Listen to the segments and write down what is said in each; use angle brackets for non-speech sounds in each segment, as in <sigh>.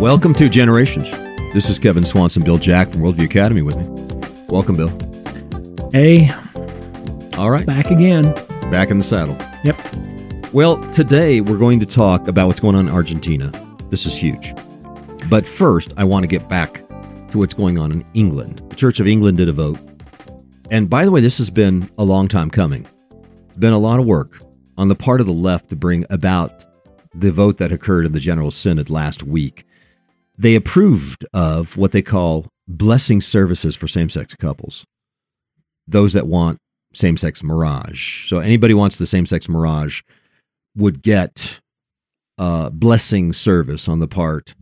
Welcome to Generations. This is Kevin Swanson, Bill Jack from Worldview Academy with me. Welcome, Bill. Hey, All right, back again. back in the saddle. Yep. Well, today we're going to talk about what's going on in Argentina. This is huge. But first, I want to get back to what's going on in England. The Church of England did a vote. And by the way, this has been a long time coming. It's been a lot of work on the part of the left to bring about the vote that occurred in the General Synod last week. They approved of what they call blessing services for same sex couples. Those that want same sex mirage. So anybody wants the same sex mirage would get a blessing service on the part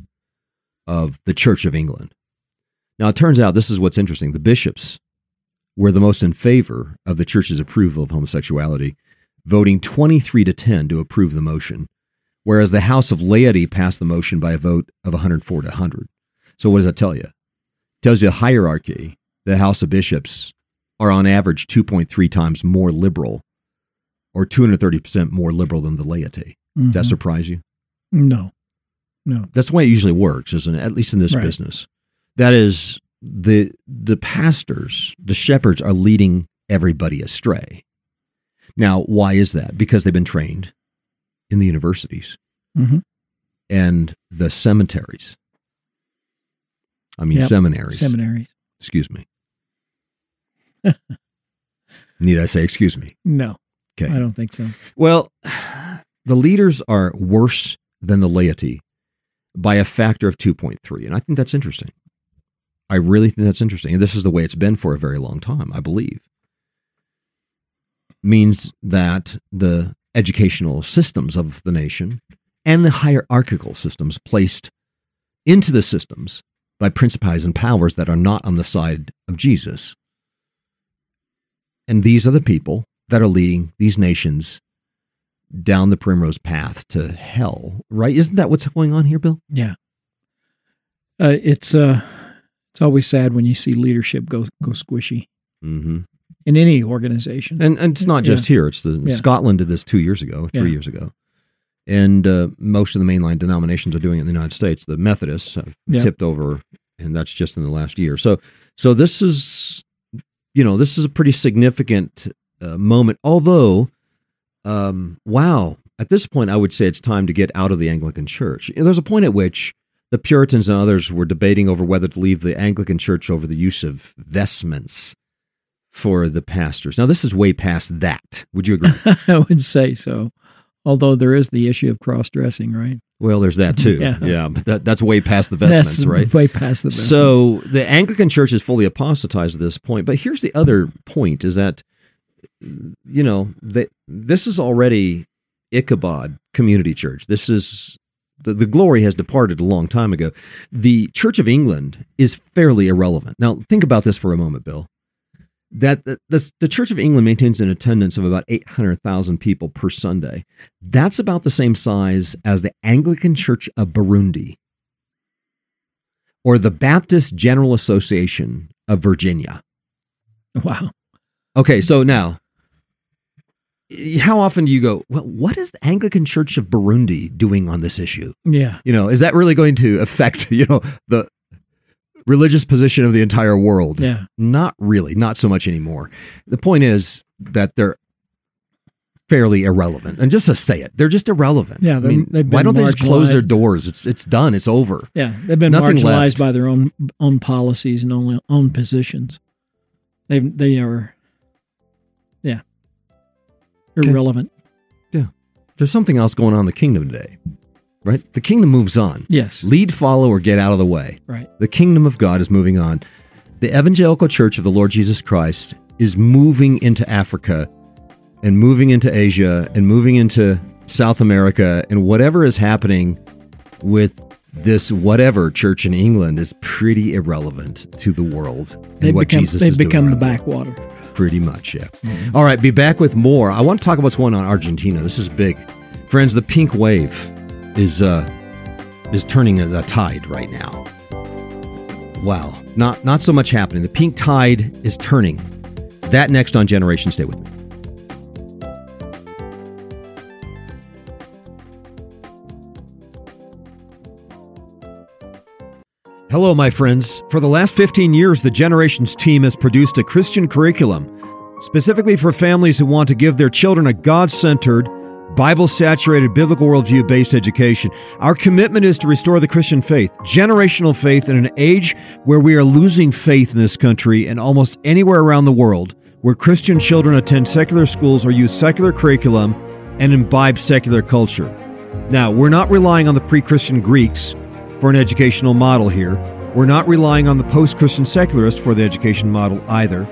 of the Church of England. Now, it turns out this is what's interesting. The bishops were the most in favor of the church's approval of homosexuality, voting 23 to 10 to approve the motion, whereas the House of Laity passed the motion by a vote of 104 to 100. So, what does that tell you? It tells you a hierarchy. The House of Bishops are on average 2.3 times more liberal or 230% more liberal than the laity. Does that Mhm. surprise you? No, no. That's the way it usually works, isn't it? At least in this Right. business. That is the the pastors, the shepherds are leading everybody astray. Now, why is that? Because they've been trained in the universities hmm and the cemeteries. I mean Yep. seminaries. Seminaries. excuse me. <laughs> Need I say excuse me? No, Okay. I don't think so. Well, the leaders are worse than the laity by a factor of 2.3. And I think that's interesting. I really think that's interesting. And this is the way it's been for a very long time, I believe. Means that the educational systems of the nation and the hierarchical systems placed into the systems by principalities and powers that are not on the side of Jesus. And these are the people that are leading these nations down the primrose path to hell, right? Isn't that what's going on here, Bill? Yeah. Uh, it's uh, it's always sad when you see leadership go go squishy Mm-hmm. In any organization. And, and it's not just here. It's the Yeah. Scotland did this two years ago, three Yeah. years ago, and uh, most of the mainline denominations are doing it in the United States. The Methodists have Yeah. tipped over, and that's just in the last year. So, so this is, you know, this is a pretty significant uh, moment. Although, um, wow, at this point, I would say it's time to get out of the Anglican Church. You know, there's a point at which the Puritans and others were debating over whether to leave the Anglican Church over the use of vestments for the pastors. Now, this is way past that. Would you agree? <laughs> I would say so. Although there is the issue of cross dressing, right? well, there's that too. <laughs> Yeah. Yeah, but that, that's way past the vestments, That's right? Way past the vestments. So the Anglican Church is fully apostatized at this point. But here's the other point: is that you know that this is already Ichabod Community Church. This is the, the glory has departed a long time ago. The Church of England is fairly irrelevant. Now, think about this for a moment, Bill. That the, the, the Church of England maintains an attendance of about 800,000 people per Sunday. That's about the same size as the Anglican Church of Burundi or the Baptist General Association of Virginia. wow. Okay, so now, how often do you go, well, what is the Anglican Church of Burundi doing on this issue? Yeah. You know, is that really going to affect, <laughs> you know, the religious position of the entire world? Yeah. Not really, not so much anymore. The point is that they're fairly irrelevant. And just to say it, they're just irrelevant. Yeah, I mean, they've why don't they just close their doors? It's it's done. It's over. Yeah. They've been Nothing marginalized left. by their own own policies and own own positions. They they are. Yeah. Okay. Irrelevant. There's something else going on in the kingdom today, right? The kingdom moves on. Yes. Lead, follow, or get out of the way. Right. The kingdom of God is moving on. The evangelical church of the Lord Jesus Christ is moving into Africa and moving into Asia and moving into South America. And whatever is happening with this whatever church in England is pretty irrelevant to the world and They've what become Jesus they've become the backwater. Pretty much, yeah. All right, be back with more. I want to talk about what's going on in Argentina. This is big, friends. The pink wave is uh, is turning a, tide right now. Wow, not not so much happening. The pink tide is turning. That next on Generation. Stay with me. Hello, my friends. For the last 15 years, the Generations team has produced a Christian curriculum specifically for families who want to give their children a God centered, Bible saturated, biblical worldview based education. Our commitment is to restore the Christian faith, generational faith, in an age where we are losing faith in this country and almost anywhere around the world where Christian children attend secular schools or use secular curriculum and imbibe secular culture. Now, we're not relying on the pre Christian Greeks for an educational model here. We're not relying on the post Christian secularists for the education model either.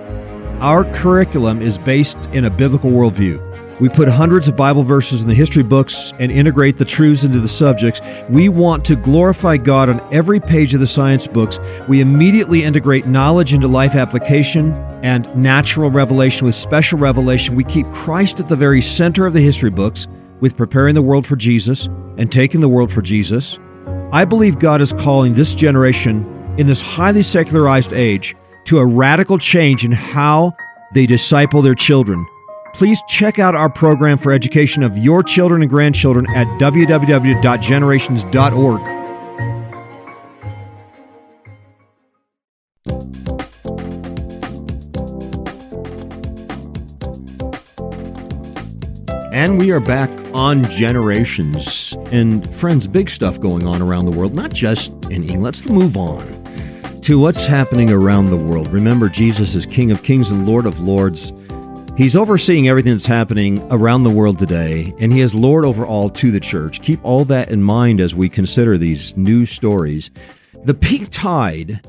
Our curriculum is based in a biblical worldview. We put hundreds of Bible verses in the history books and integrate the truths into the subjects. We want to glorify God on every page of the science books. We immediately integrate knowledge into life application and natural revelation with special revelation. We keep Christ at the very center of the history books with preparing the world for Jesus and taking the world for Jesus. I believe God is calling this generation in this highly secularized age to a radical change in how they disciple their children. Please check out our program for education of your children and grandchildren at www.generations.org. And we are back on Generations. And friends, big stuff going on around the world, not just in England. Let's move on to what's happening around the world. Remember, Jesus is King of Kings and Lord of Lords. He's overseeing everything that's happening around the world today, and He is Lord over all to the church. Keep all that in mind as we consider these news stories. The pink tide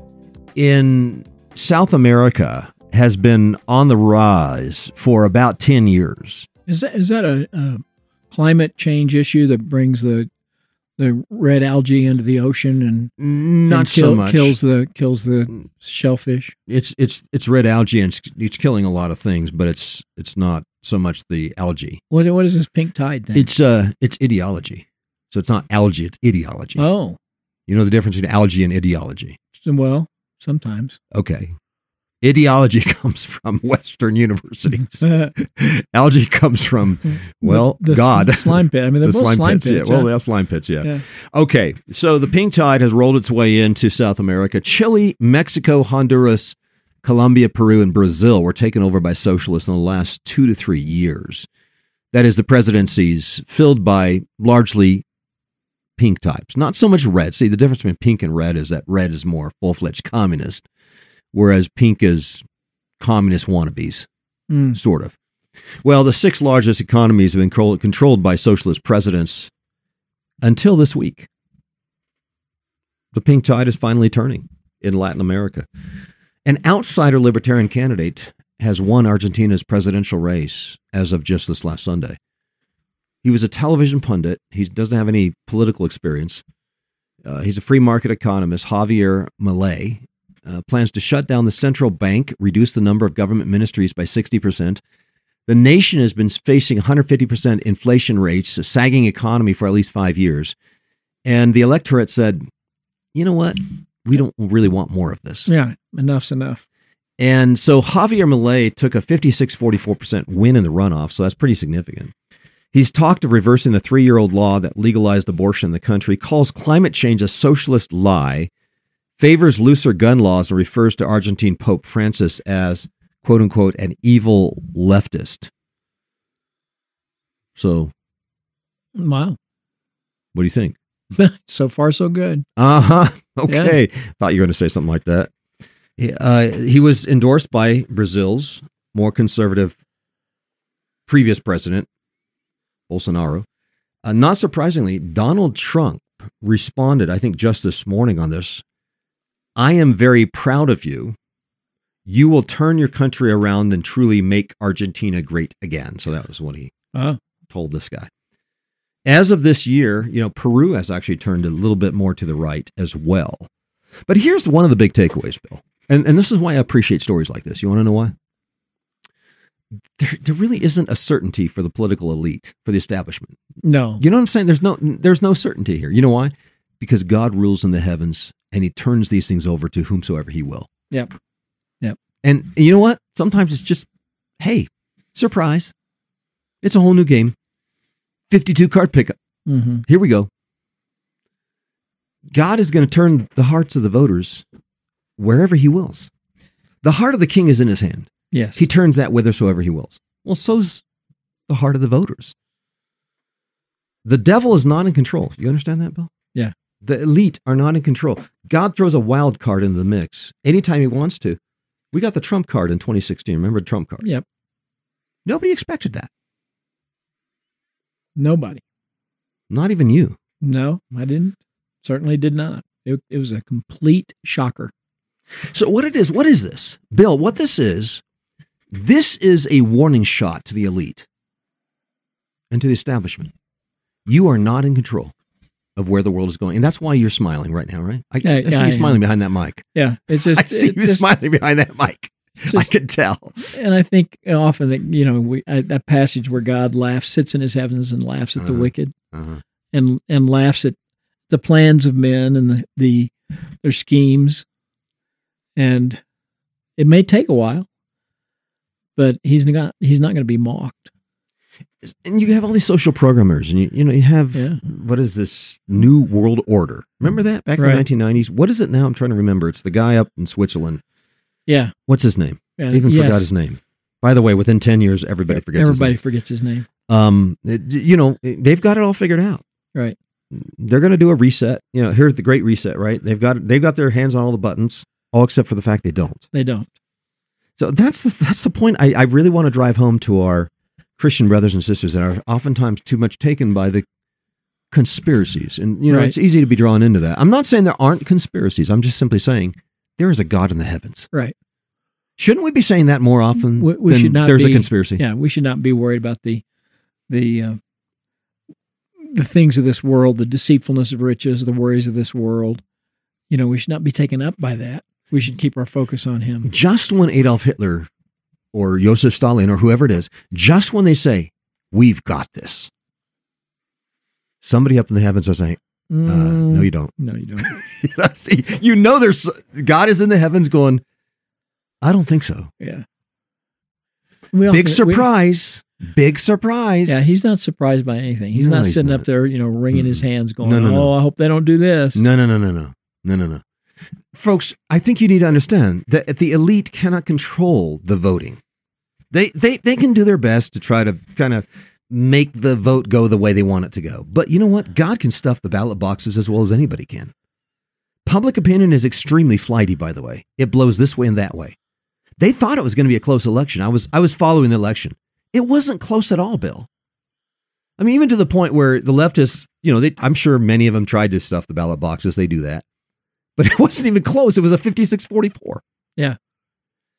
in South America has been on the rise for about 10 years. Is that is that a, a climate change issue that brings the the red algae into the ocean and not and kill, so much kills the kills the shellfish. It's it's it's red algae and it's, it's, killing a lot of things, but it's it's not so much the algae. What what is this pink tide then? It's uh it's ideology. So it's not algae, it's ideology. Oh, you know the difference between algae and ideology. Well, sometimes. Okay, ideology <laughs> comes from Western universities. <laughs> Algae comes from well, the, the God. Slime pit. I mean, <laughs> the slime, slime pits. pits yeah. Well, yeah, slime pits. Yeah. yeah. Okay. So the pink tide has rolled its way into South America. Chile, Mexico, Honduras, Colombia, Peru, and Brazil were taken over by socialists in the last two to three years. That is, the presidencies filled by largely pink types, not so much red. See, the difference between pink and red is that red is more full fledged communist whereas pink is communist wannabes, mm. sort of. Well, the six largest economies have been controlled by socialist presidents until this week. The pink tide is finally turning in Latin America. An outsider libertarian candidate has won Argentina's presidential race as of just this last Sunday. He was a television pundit. He doesn't have any political experience. Uh, he's a free market economist, Javier Milei, uh, plans to shut down the central bank, reduce the number of government ministries by 60%. The nation has been facing 150% inflation rates, a sagging economy for at least five years. And the electorate said, you know what? We don't really want more of this. Yeah, enough's enough. And so Javier Milei took a 56 44% win in the runoff, so that's pretty significant. He's talked of reversing the three year old law that legalized abortion in the country, calls climate change a socialist lie, favors looser gun laws and refers to Argentine Pope Francis as, quote unquote, an evil leftist. So, wow. What do you think? <laughs> so far, so good. <laughs> Uh huh. Okay. Yeah. Thought you were going to say something like that. Uh, he was endorsed by Brazil's more conservative previous president, Bolsonaro. Uh, not surprisingly, Donald Trump responded, I think, just this morning on this I am very proud of you. You will turn your country around and truly make Argentina great again. So that was what he uh-huh. told this guy. As of this year, you know, Peru has actually turned a little bit more to the right as well. But here's one of the big takeaways, Bill. And, and this is why I appreciate stories like this. You want to know why? There, there really isn't a certainty for the political elite, for the establishment. No. You know what I'm saying? There's no there's no certainty here. You know why? Because God rules in the heavens and he turns these things over to whomsoever he will. Yep. Yep. And you know what? Sometimes it's just, hey, surprise. It's a whole new game. 52 card pickup. Mm-hmm. Here we go. God is going to turn the hearts of the voters wherever he wills. The heart of the king is in his hand. Yes. He turns that whithersoever he wills. Well, so's the heart of the voters. The devil is not in control. You understand that, Bill? Yeah. The elite are not in control. God throws a wild card into the mix anytime he wants to. We got the Trump card in 2016. Remember the Trump card? Yep. Nobody expected that. Nobody. Not even you. No, I didn't. Certainly did not. It, it was a complete shocker. So what it is, what is this? Bill, what this is, this is a warning shot to the elite and to the establishment. You are not in control of where the world is going. And that's why you're smiling right now, right? I, Yeah, I see yeah, you smiling behind that mic. Yeah, it's just. <laughs> I see you just- smiling behind that mic. I just- could tell. and I think often that you know we I, that passage where God laughs, sits in His heavens, and laughs at the Uh-huh. wicked, Uh-huh. and and laughs at the plans of men and the, the their schemes, and it may take a while, but He's not He's not going to be mocked. And you have all these social programmers, and you, you know, you have Yeah. what is this new world order? Remember that back Right. in the 1990s? What is it now? I'm trying to remember. It's the guy up in Switzerland. Yeah, What's his name? yeah Even yes. forgot his name. By the way, within 10 years, everybody forgets Everybody his forgets his name. name. Um, it- you know, they've got it all figured out. Right. They're going to do a reset. You know, here's the great reset, right? They've got they've got their hands on all the buttons, all except for the fact they don't. They don't. So that's the that's the point I, I really want to drive home to our Christian brothers and sisters that are oftentimes too much taken by the conspiracies. And you know, Right. it's easy to be drawn into that. I'm not saying there aren't conspiracies. I'm just simply saying there is a God in the heavens. Right. Shouldn't we be saying that more often We- we than should not there's a conspiracy? Yeah, we should not be worried about the the uh, the things of this world, the deceitfulness of riches, the worries of this world. You know, we should not be taken up by that. We should keep our focus on Him. Just when Adolf Hitler or Joseph Stalin or whoever it is, just when they say, We've got this, somebody up in the heavens are saying, uh, No, you don't. no, you don't. <laughs> You know, see, you know there's God is in the heavens going, I don't think so. Yeah. Big often- we- surprise. Big surprise. yeah, he's not surprised by anything. He's No, not he's sitting not. up there, you know, wringing his hands, going, no, no. "Oh, I hope they don't do this." no, no, no, no, no. No, no, no. Folks, I think you need to understand that the elite cannot control the voting. They they they can do their best to try to kind of make the vote go the way they want it to go. But you know what? God can stuff the ballot boxes as well as anybody can. Public opinion is extremely flighty, by the way. It blows this way and that way. They thought it was going to be a close election. I was I was following the election. It wasn't close at all, Bill. I mean, even to the point where the leftists, you know, they, I'm sure many of them tried to stuff the ballot boxes. They do that. But it wasn't even close. It was a 56 44. Yeah.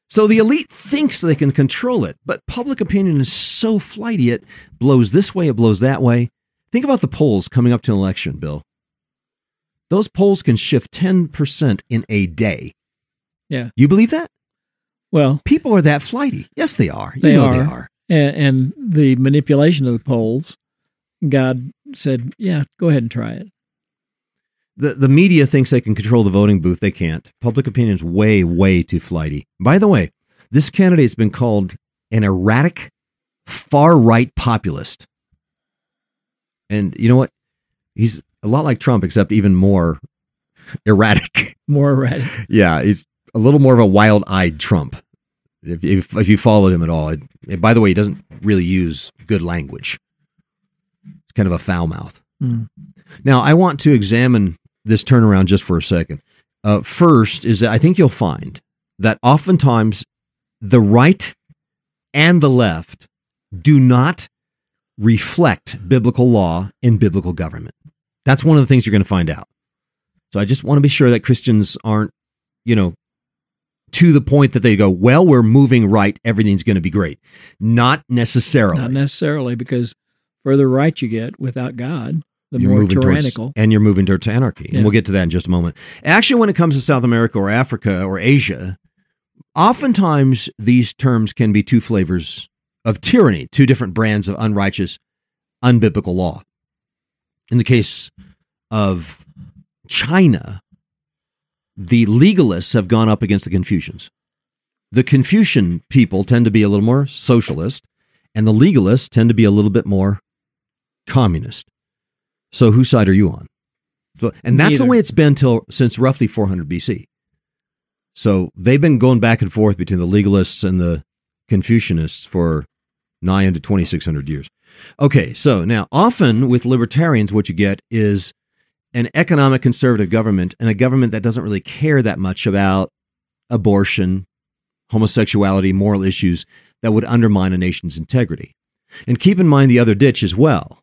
So the elite thinks they can control it, but public opinion is so flighty. It blows this way, it blows that way. Think about the polls coming up to an election, Bill. Those polls can shift 10% in a day. Yeah. You believe that? Well, People are that flighty. Yes, they are. You They know they are. are. and, and the manipulation of the polls, God said, "Yeah, go ahead and try it." The the media thinks they can control the voting booth. They can't. Public opinion's way, way too flighty. By the way, this candidate's been called an erratic, far right populist. And you know what? He's a lot like Trump, except even more <laughs> erratic. More erratic. yeah, he's a little more of a wild eyed Trump. If, if, if you followed him at all. It, it- by the way, he doesn't really use good language. It's kind of a foul mouth. Mm. Now, I want to examine this turnaround just for a second. Uh, first, is that I think you'll find that oftentimes the right and the left do not reflect biblical law and biblical government. That's one of the things you're going to find out. So I just want to be sure that Christians aren't, you know, to the point that they go, well, we're moving right, everything's going to be great. Not necessarily. Not necessarily, because further right you get without God, the you're more moving tyrannical. towards, and you're moving towards anarchy. Yeah. And we'll get to that in just a moment. Actually, when it comes to South America or Africa or Asia, oftentimes these terms can be two flavors of tyranny, two different brands of unrighteous, unbiblical law. In the case of China, the legalists have gone up against the Confucians. The Confucian people tend to be a little more socialist, and the legalists tend to be a little bit more communist. So, whose side are you on? So, and that's the way it's been till since roughly 400 BC. So they've been going back and forth between the legalists and the Confucianists for nigh into 2600 years. Okay, so now often with libertarians, what you get is an economic conservative government and a government that doesn't really care that much about abortion, homosexuality, moral issues that would undermine a nation's integrity. And keep in mind the other ditch as well.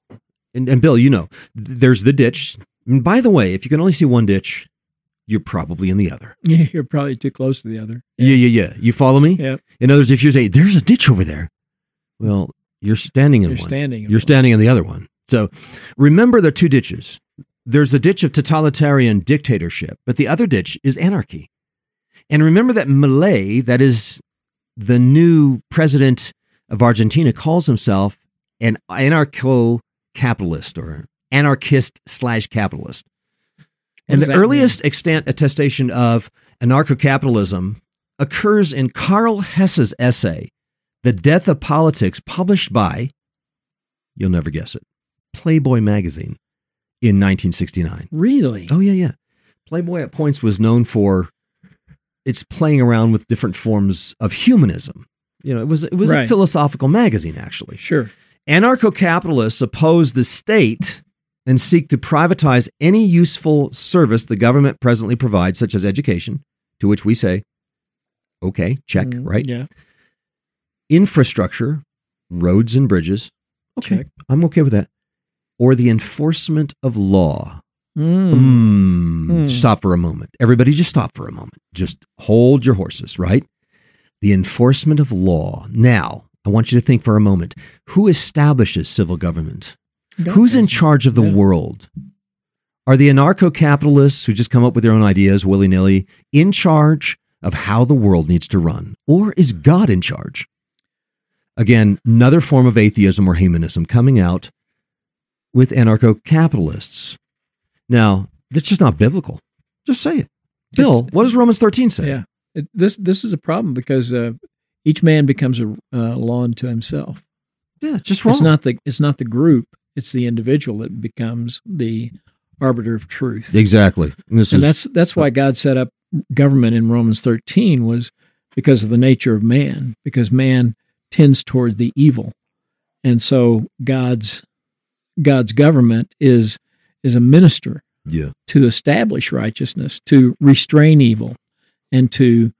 And, and Bill, you know, there's the ditch. And by the way, if you can only see one ditch, you're probably in the other. <laughs> Yeah, you're probably too close to the other. Yeah, yeah, yeah. You follow me? Yep. In other words, if you say, there's a ditch over there, well, you're standing in You're one. standing. in You're one. standing in the other one. So remember there are two ditches. There's the ditch of totalitarian dictatorship, but the other ditch is anarchy. And remember that Milei, that is the new president of Argentina, calls himself an anarcho capitalist or anarchist slash capitalist. And the earliest extant attestation of anarcho capitalism occurs in Karl Hess's essay, The Death of Politics, published by, you'll never guess it, Playboy magazine in 1969. Really? Oh, yeah, yeah. Playboy at points was known for its playing around with different forms of humanism. You know, it was it was a philosophical magazine actually. Sure. Anarcho capitalists oppose the state and seek to privatize any useful service the government presently provides, such as education, to which we say, okay, check, Mm, right? Yeah. Infrastructure, roads and bridges. Okay, Check. I'm okay with that. Or the enforcement of law. Mm. Mm. Stop for a moment. Everybody, just stop for a moment. Just hold your horses, right? The enforcement of law. Now, I want you to think for a moment who establishes civil government? Who's in charge of the Yeah. world? Are the anarcho capitalists who just come up with their own ideas willy nilly in charge of how the world needs to run? Or is God in charge? Again, another form of atheism or humanism coming out with anarcho capitalists. Now, that's just not biblical. Just say it. Bill, what does Romans 13 say? Yeah. It, this this is a problem because uh, each man becomes a uh, law unto himself. Yeah, just wrong. It's not the it's not the group. It's the individual that becomes the arbiter of truth. exactly. And this and is that's that's why God set up government in Romans 13 was because of the nature of man, because man tends toward the evil. And so God's God's government is is a minister yeah. to establish righteousness, to restrain evil, and to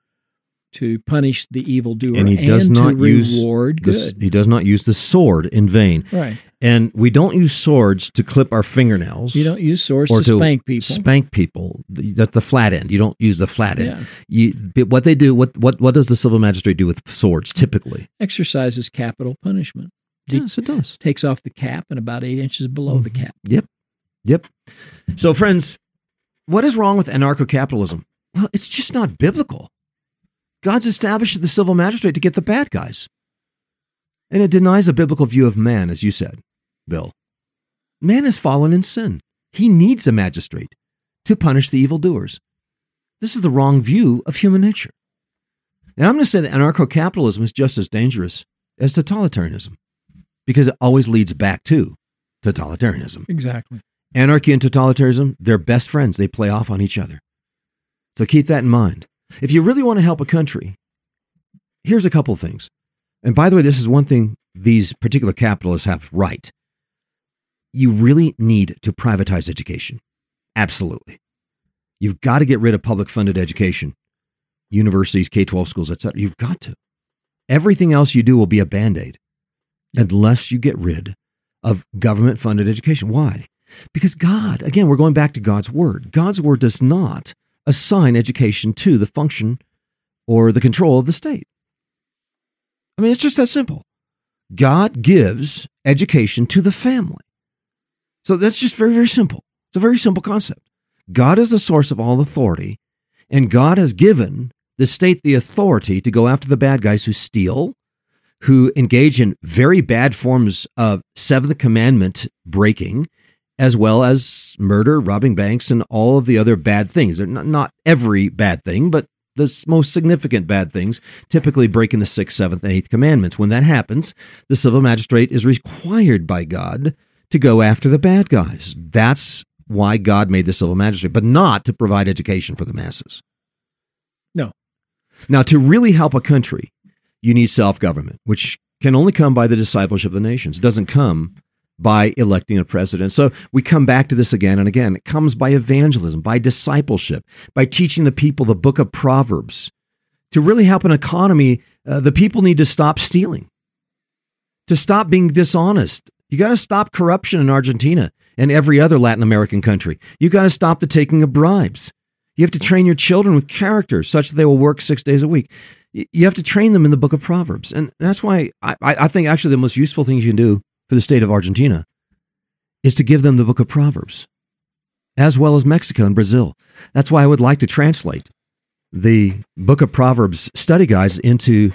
to punish the evildoer And he does to not use reward This- good. he does not use the sword in vain. right. And we don't use swords to clip our fingernails. You don't use swords or to, to spank people. spank people. The- That's the flat end. You don't use the flat end. yeah. You, what they do, what, what, what does the civil magistrate do with swords typically? Exercises capital punishment. Yes, it does. takes off the cap and about eight inches below the mm-hmm. cap. Yep. Yep. So, friends, what is wrong with anarcho capitalism? Well, it's just not biblical. God's established the civil magistrate to get the bad guys. And it denies a biblical view of man, as you said, Bill. Man has fallen in sin. He needs a magistrate to punish the evildoers. This is the wrong view of human nature. And I'm going to say that anarcho capitalism is just as dangerous as totalitarianism because it always leads back to totalitarianism. Exactly. Anarchy and totalitarianism, they're best friends. They play off on each other. So keep that in mind. If you really want to help a country, here's a couple things. And by the way, this is one thing these particular capitalists have right. You really need to privatize education. Absolutely. You've got to get rid of public funded education, universities, K 12 schools, etc. You've got to. Everything else you do will be a band aid unless you get rid of government funded education. Why? Because God, again, we're going back to God's word. God's word does not assign education to the function or the control of the state. I mean, it's just that simple. God gives education to the family. So that's just very, very simple. It's a very simple concept. God is the source of all authority, and God has given the state the authority to go after the bad guys who steal, who engage in very bad forms of seventh commandment breaking, as well as murder, robbing banks, and all of the other bad things. They're not, not every bad thing, but the most significant bad things, typically breaking the sixth, seventh, and eighth commandments. When that happens, the civil magistrate is required by God to go after the bad guys. That's why God made the civil magistrate, but not to provide education for the masses. No. Now, to really help a country, you need self government, which can only come by the discipleship of the nations. It doesn't come by electing a president. So we come back to this again and again. It comes by evangelism, by discipleship, by teaching the people the book of Proverbs. To really help an economy, uh, the people need to stop stealing, to stop being dishonest. You got to stop corruption in Argentina and every other Latin American country. You got to stop the taking of bribes. You have to train your children with character such that they will work six days a week. You have to train them in the book of Proverbs. And that's why I, I think actually the most useful thing you can do for the state of Argentina is to give them the book of Proverbs, as well as Mexico and Brazil. That's why I would like to translate the book of Proverbs study guides into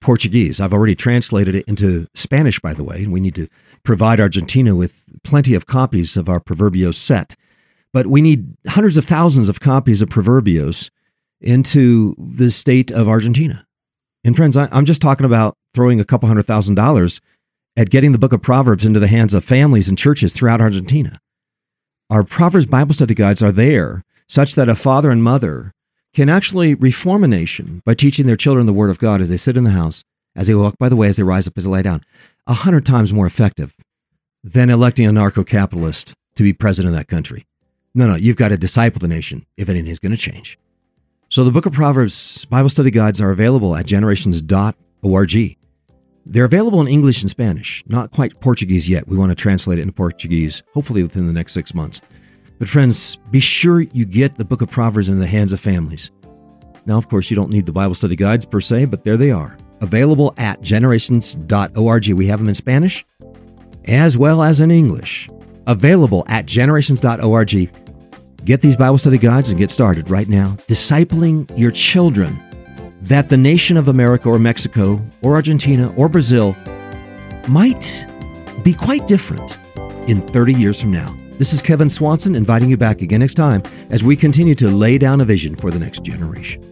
Portuguese. I've already translated it into Spanish, by the way, and we need to provide Argentina with plenty of copies of our Proverbios set. But we need hundreds of thousands of copies of Proverbios into the state of Argentina. And friends, I, am just talking about throwing a couple hundred thousand dollars at getting the book of Proverbs into the hands of families and churches throughout Argentina. Our Proverbs Bible study guides are there such that a father and mother can actually reform a nation by teaching their children the Word of God as they sit in the house, as they walk by the way, as they rise up, as they lie down. A hundred times more effective than electing a narco capitalist to be president of that country. No, no, you've got to disciple the nation if anything's going to change. So the book of Proverbs Bible study guides are available at generations.org. They're available in English and Spanish, not quite Portuguese yet. We want to translate it into Portuguese, hopefully within the next six months. But, friends, be sure you get the book of Proverbs into the hands of families. Now, of course, you don't need the Bible study guides per se, but there they are. Available at generations.org. We have them in Spanish as well as in English. Available at generations.org. Get these Bible study guides and get started right now, discipling your children that the nation of America or Mexico or Argentina or Brazil might be quite different in 30 years from now. This is Kevin Swanson inviting you back again next time as we continue to lay down a vision for the next generation.